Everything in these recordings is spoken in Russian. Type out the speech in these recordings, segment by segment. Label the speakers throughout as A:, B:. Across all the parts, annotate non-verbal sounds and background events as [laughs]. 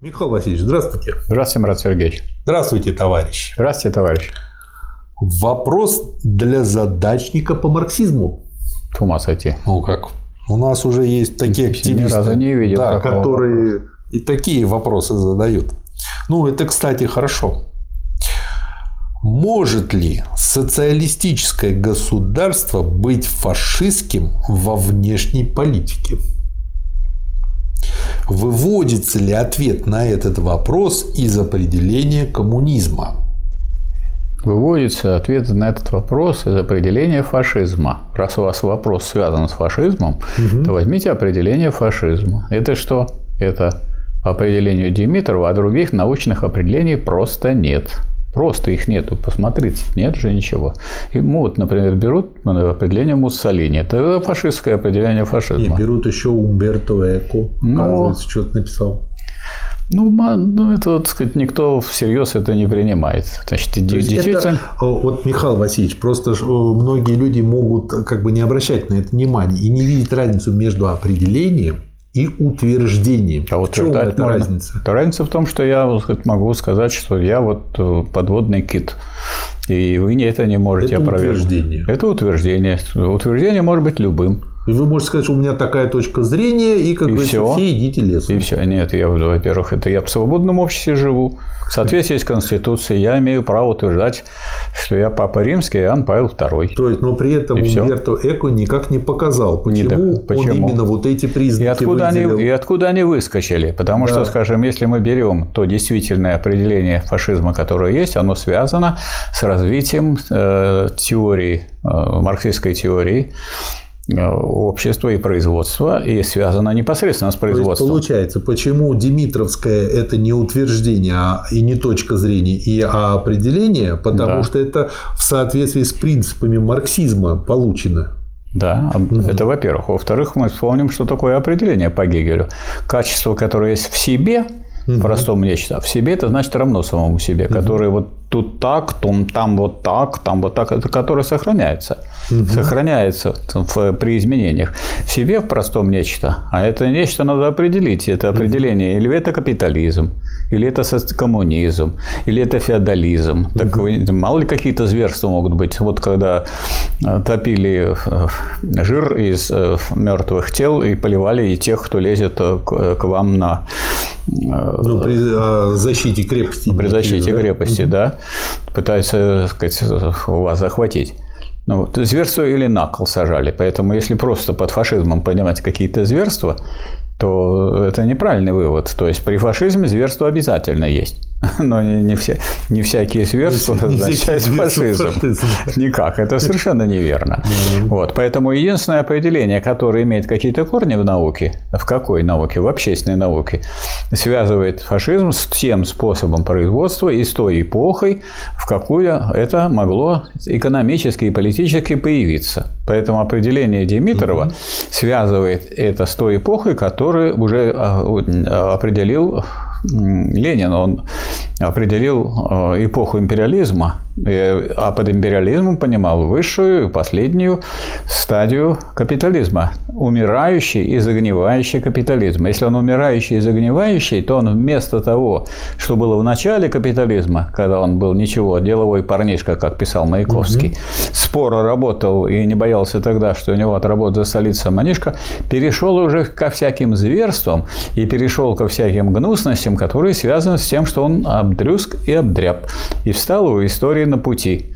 A: Михаил Васильевич, здравствуйте.
B: Здравствуйте, Марат Сергеевич.
A: Здравствуйте, товарищ.
B: Здравствуйте, товарищ.
A: Вопрос для задачника по марксизму.
B: С ума сойти.
A: Ну как? У нас уже есть такие активисты,
B: Ни разу не видел
A: да, которые и такие вопросы задают. Ну, это, кстати, хорошо. Может ли социалистическое государство быть фашистским во внешней политике? Выводится ли ответ на этот вопрос из определения коммунизма?
B: Выводится ответ на этот вопрос из определения фашизма. Раз у вас вопрос связан с фашизмом, то возьмите определение фашизма. Это что? Это по определению Димитрова, а других научных определений просто нет. Просто их нету. Посмотрите, нет же ничего. И вот, например, берут определение Муссолини. Это фашистское определение
A: И
B: фашизма.
A: берут еще Умберто Эко.
B: Ну.
A: Что-то написал.
B: Ну, ну, это, так сказать, никто всерьез это не принимает. Значит,
A: То
B: действительно...
A: это, о, вот, Михаил Васильевич, просто о, многие люди могут э, как бы не обращать на это внимания и не видеть разницу между определением и утверждением.
B: А
A: в чем
B: утверждать
A: эта
B: можно.
A: разница?
B: Да разница в том, что я вот могу сказать, что я вот э, подводный кит. И вы это не можете
A: Это
B: опровергнуть.
A: утверждение.
B: Это утверждение. Утверждение может быть любым.
A: И вы можете сказать, что у меня такая точка зрения, и как
B: И
A: бы
B: всё.
A: все идите лесом.
B: И все. Нет, я, во-первых, это я в свободном обществе живу. В соответствии с Конституцией я имею право утверждать, что я Папа Римский, а Иоанн Павел II.
A: То есть, но при этом
B: И.
A: Умберто Эко никак не показал, почему,
B: так,
A: он
B: почему?
A: именно вот эти признаки
B: И откуда, они,
A: выделил.
B: и откуда они выскочили? Потому
A: Да.
B: что, скажем, если мы берем то действительное определение фашизма, которое есть, оно связано с развитием э, теории, э, марксистской теории э, общества и производства, и связано непосредственно с
A: То есть,
B: производством.
A: получается, почему Димитровская это не утверждение а и не точка зрения, и а определение, потому
B: Да.
A: что это в соответствии с принципами марксизма получено.
B: Да, это во-первых. Во-вторых, мы вспомним, что такое определение по Гегелю. Качество, которое есть в себе, в простом нечто, а в себе это значит равно самому себе, которое вот тут так, там, там вот так, там вот так, это которое сохраняется. Сохраняется в- при изменениях. В себе в простом нечто, а это нечто надо определить. Это определение или это капитализм, или это коммунизм, или это феодализм. Так вы- мало ли какие-то зверства могут быть. Вот когда э, топили э, жир из э, мертвых тел и поливали и тех, кто лезет э, к вам на э,
A: Ну, при а, защите крепости.
B: при защите
A: да?
B: крепости, да, пытаются так сказать, у вас захватить. Ну, вот, зверство или на кол сажали. Поэтому, если просто под фашизмом понимать какие-то зверства, то это неправильный вывод. То есть при фашизме зверство обязательно есть. [laughs] Но не, не все, не всякие [laughs] означают
A: зверства
B: фашизм.
A: фашизм.
B: Никак. Это совершенно неверно. [laughs] Вот. Поэтому единственное определение, которое имеет какие-то корни в науке, в какой науке? В общественной науке, связывает фашизм с тем способом производства и с той эпохой, в какую это могло экономически и политически появиться. Поэтому определение Димитрова связывает это с той эпохой, которую уже а, а, определил Ленин. Он определил э, эпоху империализма, а под империализмом понимал высшую и последнюю стадию капитализма. Умирающий и загнивающий капитализм. Если он умирающий и загнивающий, то он вместо того, что было в начале капитализма, когда он был ничего, деловой парнишка, как писал Маяковский, споро работал и не боялся тогда, что у него от работы засолится манишка, перешел уже ко всяким зверствам и перешел ко всяким гнусностям, которые связаны с тем, что он обдрюзг и обдряб, и встал у истории на пути.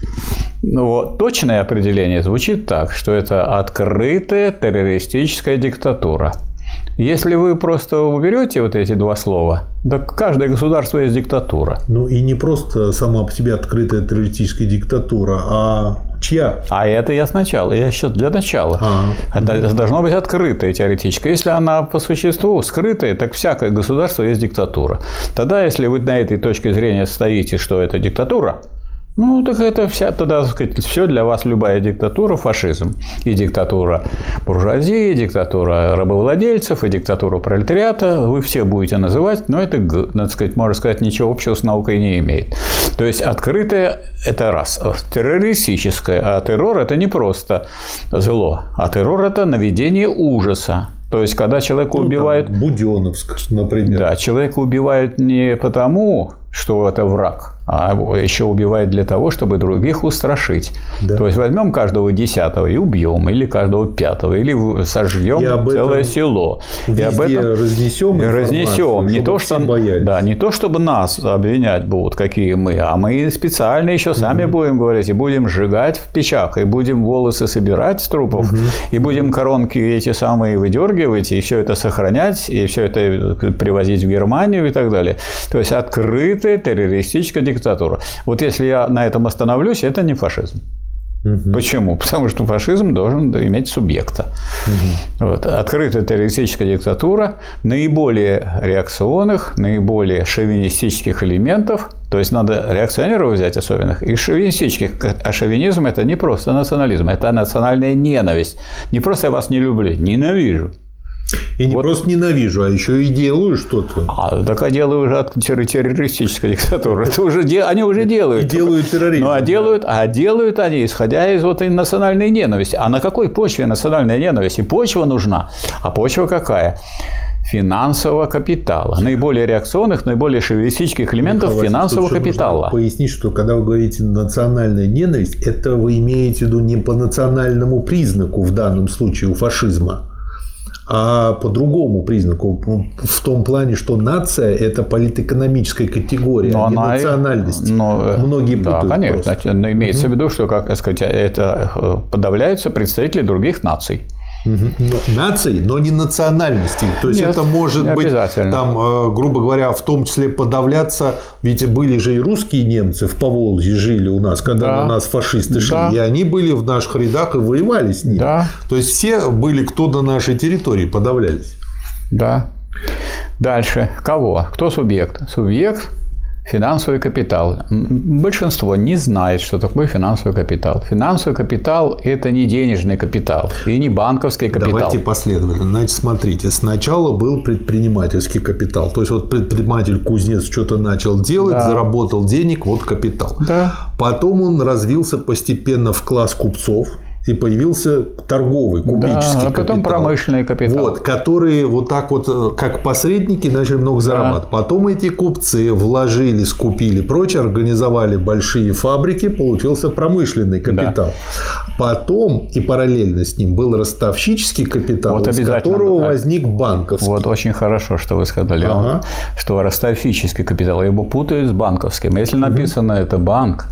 B: Ну, вот, точное определение звучит так, что это открытая террористическая диктатура. Если вы просто уберете вот эти два слова, да каждое государство есть диктатура.
A: Ну и не просто сама по себе открытая террористическая диктатура, а чья?
B: А это я сначала, я сейчас для начала.
A: А.
B: Это должно быть открытое теоретически. Если она по существу скрытая, так всякое государство есть диктатура. Тогда, если вы на этой точке зрения стоите, что это диктатура, ну, так это вся, тогда, так сказать, все для вас, любая диктатура – фашизм. И диктатура буржуазии, и диктатура рабовладельцев, и диктатура пролетариата. Вы все будете называть, но это, надо сказать, можно сказать, ничего общего с наукой не имеет. То есть, открытое – это раз. Террористическое. А террор – это не просто зло, а террор – это наведение ужаса. То есть, когда человека
A: Ну,
B: убивают...
A: там, Буденовск, например.
B: Да, человека убивают не потому, что это враг, а еще убивает для того, чтобы других устрашить.
A: Да.
B: То есть возьмем каждого десятого и убьем, или каждого пятого, или сожжем целое село. И об этом
A: разнесем
B: и разнесем. Не то, что,
A: боялись.
B: да, не то, чтобы нас обвинять будут, какие мы, а мы специально еще сами будем говорить, и будем сжигать в печах, и будем волосы собирать с трупов, и будем коронки эти самые выдергивать, и все это сохранять, и все это привозить в Германию и так далее. То есть открытая террористическая диктатура. Вот если я на этом остановлюсь, это не фашизм. Почему? Потому что фашизм должен иметь субъекта. Вот. Открытая террористическая диктатура наиболее реакционных, наиболее шовинистических элементов, то есть надо реакционеров взять особенных, и шовинистических. А шовинизм – это не просто национализм, это национальная ненависть. Не просто я вас не люблю, ненавижу.
A: И не
B: Вот.
A: просто ненавижу, а еще и делаю что-то.
B: А так а делаю уже от терр- террористической [laughs] диктатуры. Это уже де- они уже
A: И
B: делают.
A: делаю терроризм.
B: Ну, а делают, а делают они, исходя из вот и национальной ненависти. А на какой почве национальная ненависть? И почва нужна. А почва какая? Финансового капитала. Наиболее реакционных, наиболее шовинистических элементов
A: Михаил
B: финансового капитала.
A: Пояснить, что когда вы говорите национальная ненависть, это вы имеете в виду не по национальному признаку в данном случае у фашизма, а по другому признаку, в том плане, что нация – это политэкономическая категория,
B: Но
A: а не
B: она
A: национальность.
B: но, э,
A: Многие
B: да,
A: путают
B: конечно.
A: просто.
B: Но имеется в виду, что, как сказать, это э, подавляются представители других наций.
A: Наций, но не национальностей. То есть
B: Нет,
A: это может быть, там, э, грубо говоря, в том числе подавляться. Ведь были же и русские немцы в Поволжье жили у нас, когда
B: Да.
A: на нас фашисты шли.
B: Да.
A: И они были в наших рядах и воевали с ними.
B: Да.
A: То есть все были, кто на нашей территории подавлялись.
B: Да. Дальше. Кого? Кто субъект? Субъект – финансовый капитал. Большинство не знает, что такое финансовый капитал. Финансовый капитал – это не денежный капитал и не банковский капитал.
A: Давайте последовательно. Значит, смотрите, сначала был предпринимательский капитал. То есть вот предприниматель-кузнец что-то начал делать,
B: Да.
A: заработал денег, вот капитал.
B: Да.
A: Потом он развился постепенно в класс купцов. И появился торговый, кубический
B: Да, а потом
A: капитал.
B: промышленный капитал.
A: Вот, которые вот так вот, э, как посредники, начали много зарабатывать. Потом эти купцы вложили, скупили прочее, организовали большие фабрики, получился промышленный капитал. Потом и параллельно с ним был ростовщический капитал,
B: Вот
A: из которого
B: да.
A: возник банковский.
B: Вот очень хорошо, что вы сказали,
A: Ага.
B: что ростовщический капитал, его путают с банковским. Если написано это банк,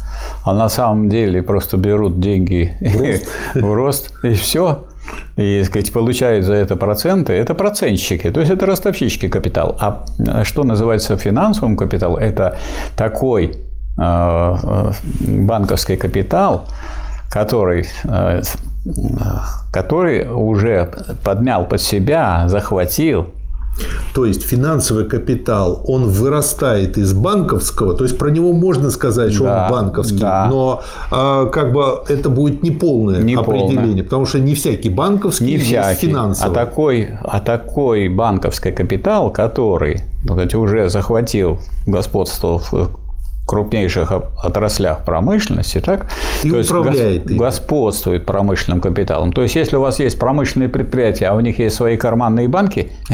B: а на самом деле просто берут деньги [laughs] в рост и все, и сказать, получают за это проценты, это процентщики, то есть это ростовщический капитал. А что называется финансовым капиталом, это такой э, э, банковский капитал, который, который уже подмял под себя, захватил
A: То есть финансовый капитал, он вырастает из банковского, то есть про него можно сказать, что
B: Да,
A: он банковский,
B: да.
A: но а, как бы это будет неполное
B: Не
A: определение,
B: полное.
A: потому что не всякий банковский
B: Не всякий,
A: финансовый.
B: а такой, а такой банковский капитал, который сказать, уже захватил господство в крупнейших отраслях промышленности, так?
A: И
B: То есть
A: управляет ими.
B: господствует промышленным капиталом. То есть, если у вас есть промышленные предприятия, а у них есть свои карманные банки. [laughs]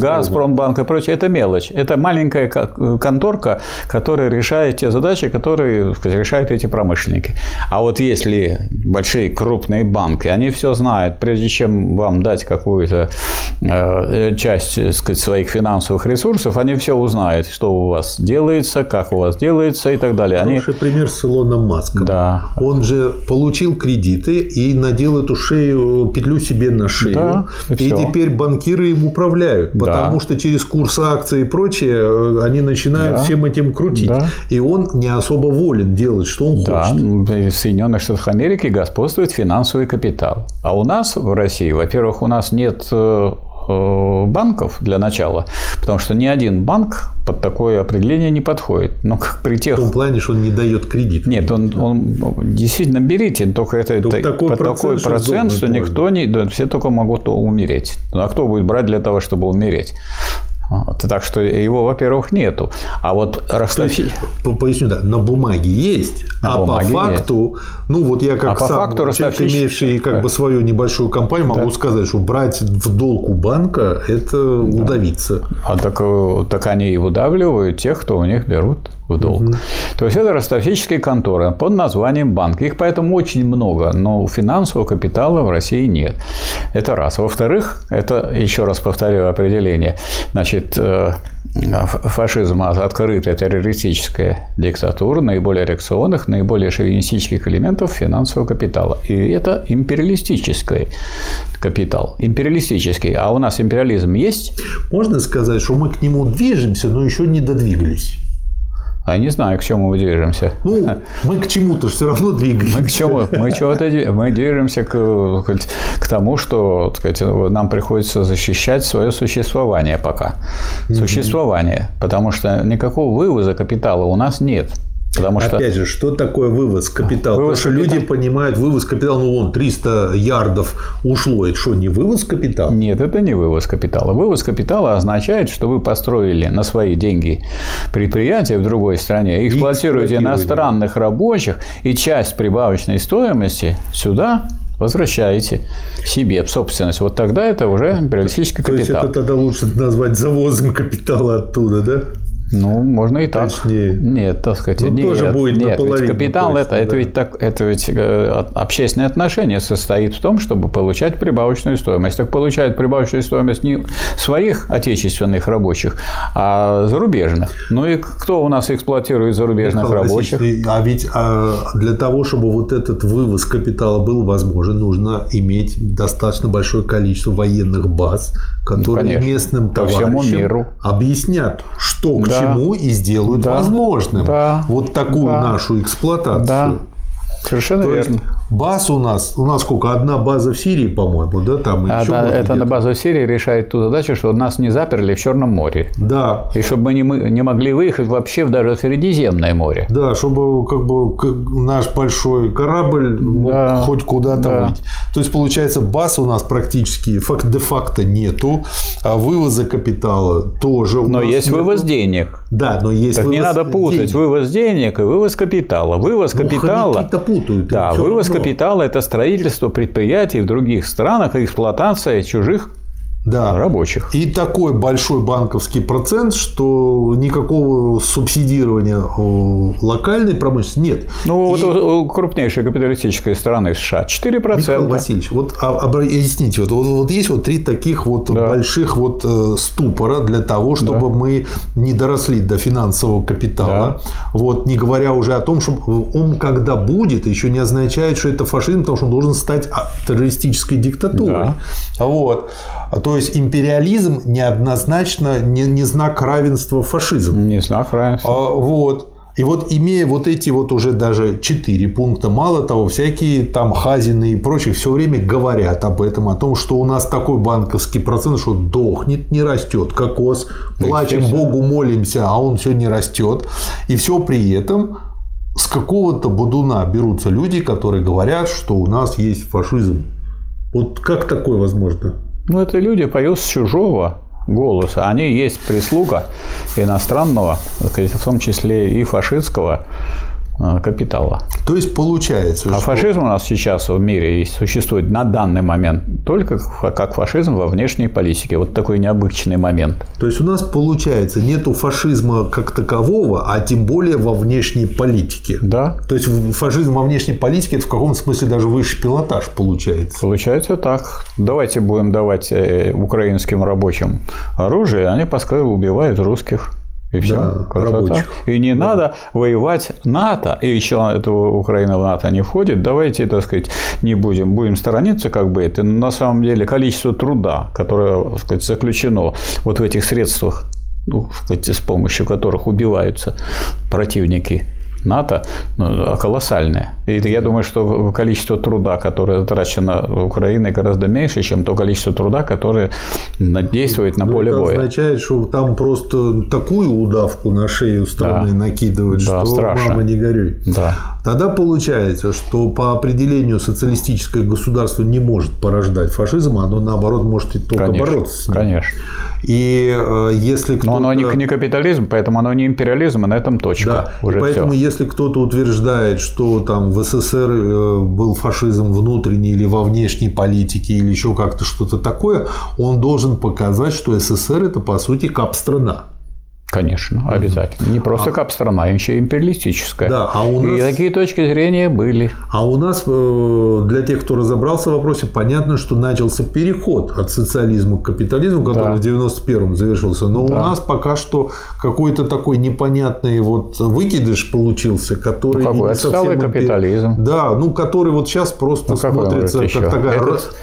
B: Газпромбанк и прочее, это мелочь. Это маленькая ко- конторка, которая решает те задачи, которые решают эти промышленники. А вот если большие крупные банки, они все знают, прежде чем вам дать какую-то э, часть сказать, своих финансовых ресурсов, они все узнают, что у вас делается, как у вас делается и так далее. Они...
A: Хороший пример с Илоном Маском.
B: Да.
A: Он же получил кредиты и надел эту шею, петлю себе на шею.
B: Да, и всё.
A: теперь банкиры им управляют,
B: Да.
A: потому что через курс акций и прочее э, они начинают
B: Да.
A: всем этим крутить.
B: Да.
A: И он не особо волен делать, что он
B: Да,
A: хочет.
B: в Соединенных Штатах Америки господствует финансовый капитал. А у нас в России, во-первых, у нас нет э, э, банков для начала, потому что ни один банк под такое определение не подходит. Но как при тех...
A: В том плане, что он не дает кредит.
B: Нет, он, он действительно берите, только это,
A: Только
B: это
A: такой
B: под
A: процент,
B: такой
A: что
B: процент, что
A: можно.
B: никто не, да, все только могут умереть. Ну а кто будет брать для того, чтобы умереть? Так что его, во-первых, нету. А вот
A: ростовщик... Поясню, да, на бумаге есть, на а бумаге по факту, есть. ну вот я как а сам факту человек, имевший как бы свою небольшую компанию, могу да. сказать, что брать в долг у банка – это да. удавиться.
B: А так, э, так они и выдавливают тех, кто у них берут в долг. Угу. То есть это ростовщические конторы под названием банк. Их поэтому очень много, но финансового капитала в России нет. Это раз. Во-вторых, это, еще раз повторю определение, значит, э, фашизм открытая террористическая диктатура наиболее реакционных, наиболее шовинистических элементов финансового капитала. И это империалистический капитал. Империалистический. А у нас империализм есть?
A: Можно сказать, что мы к нему движемся, но еще не додвигались.
B: А не знаю, к чему мы движемся.
A: Ну, мы к чему-то все равно двигаемся.
B: Мы к чему? Мы чего-то мы движемся к, к тому, что сказать, нам приходится защищать свое существование пока. Существование. Потому что никакого вывоза капитала у нас нет.
A: Потому что... Опять же, что такое вывоз капитала? Вывоз Потому что капитал... люди понимают, вывоз капитала, ну, вон, 300 ярдов ушло. Это что, не вывоз капитала?
B: Нет, это не вывоз капитала. Вывоз капитала означает, что вы построили на свои деньги предприятие в другой стране, эксплуатируете иностранных рабочих, и часть прибавочной стоимости сюда возвращаете себе в собственность. Вот тогда это уже империалистический капитал. То есть,
A: это тогда лучше назвать завозом капитала оттуда, да?
B: Ну, можно и так. Точнее. Нет, так сказать, ну, нет, тоже будет нет, ведь капитал точно, это, да. это ведь так, это ведь э, общественное отношение состоит в том, чтобы получать прибавочную стоимость. Так получают прибавочную стоимость не своих отечественных рабочих, а зарубежных. Ну и кто у нас эксплуатирует зарубежных Михаил рабочих?
A: А ведь а для того, чтобы вот этот вывоз капитала был возможен, нужно иметь достаточно большое количество военных баз, которые ну, местным товарищам объяснят, что да. Чему и сделают да. возможным вот такую нашу эксплуатацию. Да.
B: Совершенно То верно. Есть,
A: Баз у нас, у нас сколько? Одна база в Сирии, по-моему, да? Там
B: а, да, это на базу в Сирии решает ту задачу, что нас не заперли в Черном море.
A: Да.
B: И чтобы мы не, мы не могли выехать вообще даже в Средиземное море.
A: Да, чтобы как бы наш большой корабль мог да. хоть куда-то да. выйти. То есть, получается, баз у нас практически де-факто нету, а вывоза капитала тоже у
B: Но
A: нас
B: есть нету. вывоз денег.
A: Да, но есть
B: так
A: вывоз
B: не надо путать денег. вывоз денег и вывоз капитала. Вывоз ну, капитала...
A: путают.
B: Да, вывоз равно капитала – это строительство предприятий в других странах и эксплуатация чужих да. рабочих.
A: И такой большой банковский процент, что никакого субсидирования локальной промышленности нет.
B: Ну, и... вот у крупнейшей капиталистической страны США 4%. Михаил
A: Васильевич, вот а, объясните, вот, вот, вот есть вот три таких вот да. больших вот э, ступора для того, чтобы да. мы не доросли до финансового капитала. Да. Вот, не говоря уже о том, что он когда будет, еще не означает, что это фашизм, потому что он должен стать а, террористической диктатурой. Да. Вот. А то есть империализм неоднозначно не, не знак равенства фашизм.
B: Не знак равенства.
A: А, вот. И вот имея вот эти вот уже даже четыре пункта, мало того, всякие там Хазины и прочие все время говорят об этом, о том, что у нас такой банковский процент, что дохнет, не растет. Кокос, плачем, Богу молимся, а он все не растет. И все при этом с какого-то будуна берутся люди, которые говорят, что у нас есть фашизм. Вот как такое возможно?
B: Ну, это люди поют с чужого голоса. Они есть прислуга иностранного, в том числе и фашистского капитала.
A: То есть получается,
B: а что... фашизм у нас сейчас в мире существует на данный момент только как фашизм во внешней политике. Вот такой необычный момент.
A: То есть у нас получается нету фашизма как такового, а тем более во внешней политике.
B: Да.
A: То есть фашизм во внешней политике это в каком смысле даже высший пилотаж получается.
B: Получается так. Давайте будем давать э, украинским рабочим оружие, они пускай убивают русских. И все. Да, красота. И не да. надо воевать НАТО. И еще этого Украина в НАТО не входит. Давайте, так сказать, не будем, будем сторониться как бы это. Но на самом деле количество труда, которое так сказать, заключено вот в этих средствах, ну, сказать, с помощью которых убиваются противники НАТО ну, колоссальное. И я думаю, что количество труда, которое затрачено Украиной, гораздо меньше, чем то количество труда, которое действует на ну, поле
A: это
B: боя.
A: Это означает, что там просто такую удавку на шею страны да. накидывают, да, что страшно. мама не горюй. Да. Тогда получается, что по определению социалистическое государство не может порождать фашизм, оно наоборот может и только
B: конечно,
A: бороться с ним.
B: Конечно.
A: И э, если
B: кто-то... Но оно не, не капитализм, поэтому оно не империализм, и на этом точка.
A: Да, Уже поэтому все. Если кто-то утверждает, что там в СССР э, был фашизм внутренний или во внешней политике, или еще как-то что-то такое, он должен показать, что СССР – это, по сути, кап-страна.
B: Конечно, обязательно. Не просто а, кап-страна, а еще империалистическая.
A: Да, а у
B: нас... И такие точки зрения были.
A: А у нас, э, для тех, кто разобрался в вопросе, понятно, что начался переход от социализма к капитализму, который да. в 91-м завершился. Но да. у нас пока что какой-то такой непонятный вот выкидыш получился, который...
B: Ну, какой? Не совсем капитализм.
A: Да, ну, который вот сейчас просто ну, смотрится как такая... Этот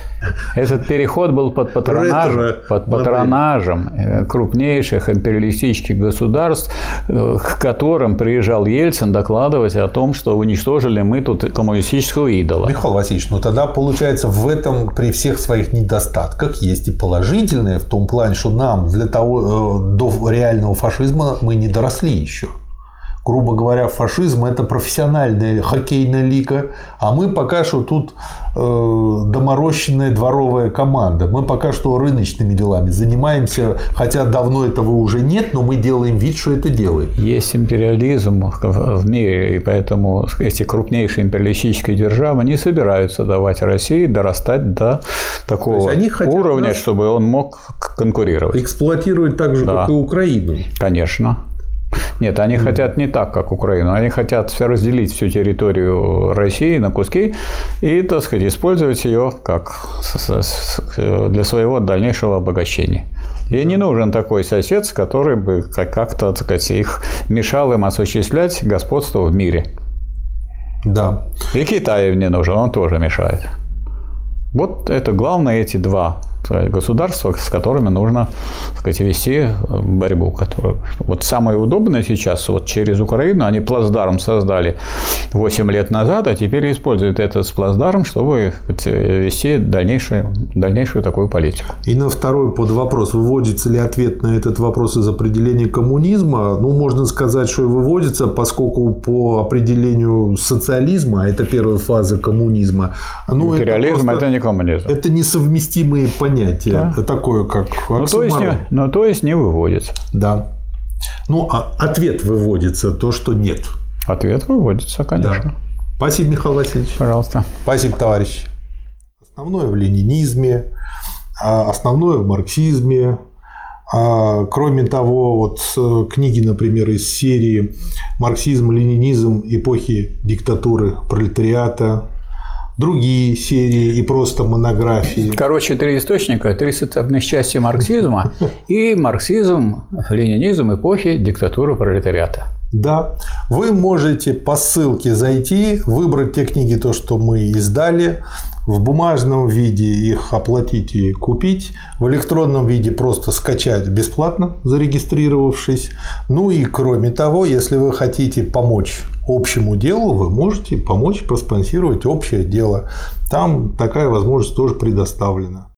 B: этот переход был под, патронажем, под патронажем э, крупнейших империалистических государств, э, к которым приезжал Ельцин докладывать о том, что уничтожили мы тут коммунистического идола.
A: Михаил Васильевич, ну тогда получается в этом при всех своих недостатках есть и положительное в том плане, что нам для того э, до реального фашизма мы не доросли еще грубо говоря, фашизм – это профессиональная хоккейная лига, а мы пока что тут э, доморощенная дворовая команда. Мы пока что рыночными делами занимаемся, хотя давно этого уже нет, но мы делаем вид, что это делаем.
B: Есть империализм в мире, и поэтому эти крупнейшие империалистические державы не собираются давать России дорастать до такого уровня, чтобы он мог конкурировать.
A: Эксплуатировать так же, да. как и Украину.
B: Конечно. Нет, они хотят не так, как Украину. Они хотят разделить всю территорию России на куски и, так сказать, использовать ее как для своего дальнейшего обогащения. И не нужен такой сосед, который бы как-то, так сказать, их мешал им осуществлять господство в мире.
A: Да.
B: И Китай не нужен, он тоже мешает. Вот это главное эти два государства, с которыми нужно так сказать, вести э, борьбу. Которую... Вот самое удобное сейчас, вот через Украину, они плацдарм создали 8 лет назад, а теперь используют этот плацдарм, чтобы сказать, вести дальнейшую, дальнейшую такую политику.
A: И на второй под вопрос, выводится ли ответ на этот вопрос из определения коммунизма, ну, можно сказать, что и выводится, поскольку по определению социализма, это первая фаза коммунизма,
B: ну, Империализм это, просто, это не коммунизм.
A: Это несовместимые понятия понятие да. такое, как
B: ну то, есть не, ну, то есть не выводится.
A: Да. Ну, а ответ выводится, то, что нет.
B: Ответ выводится, конечно. Да.
A: Спасибо, Михаил Васильевич.
B: Пожалуйста.
A: Спасибо, товарищ. Основное в ленинизме, а основное в марксизме. А, кроме того, вот книги, например, из серии «Марксизм, ленинизм. Эпохи диктатуры пролетариата», другие серии и просто монографии.
B: Короче, три источника, три составных части марксизма и марксизм, ленинизм эпохи диктатуры пролетариата.
A: Да, вы можете по ссылке зайти, выбрать те книги, то, что мы издали, в бумажном виде их оплатить и купить, в электронном виде просто скачать бесплатно, зарегистрировавшись. Ну и кроме того, если вы хотите помочь общему делу, вы можете помочь проспонсировать общее дело. Там такая возможность тоже предоставлена.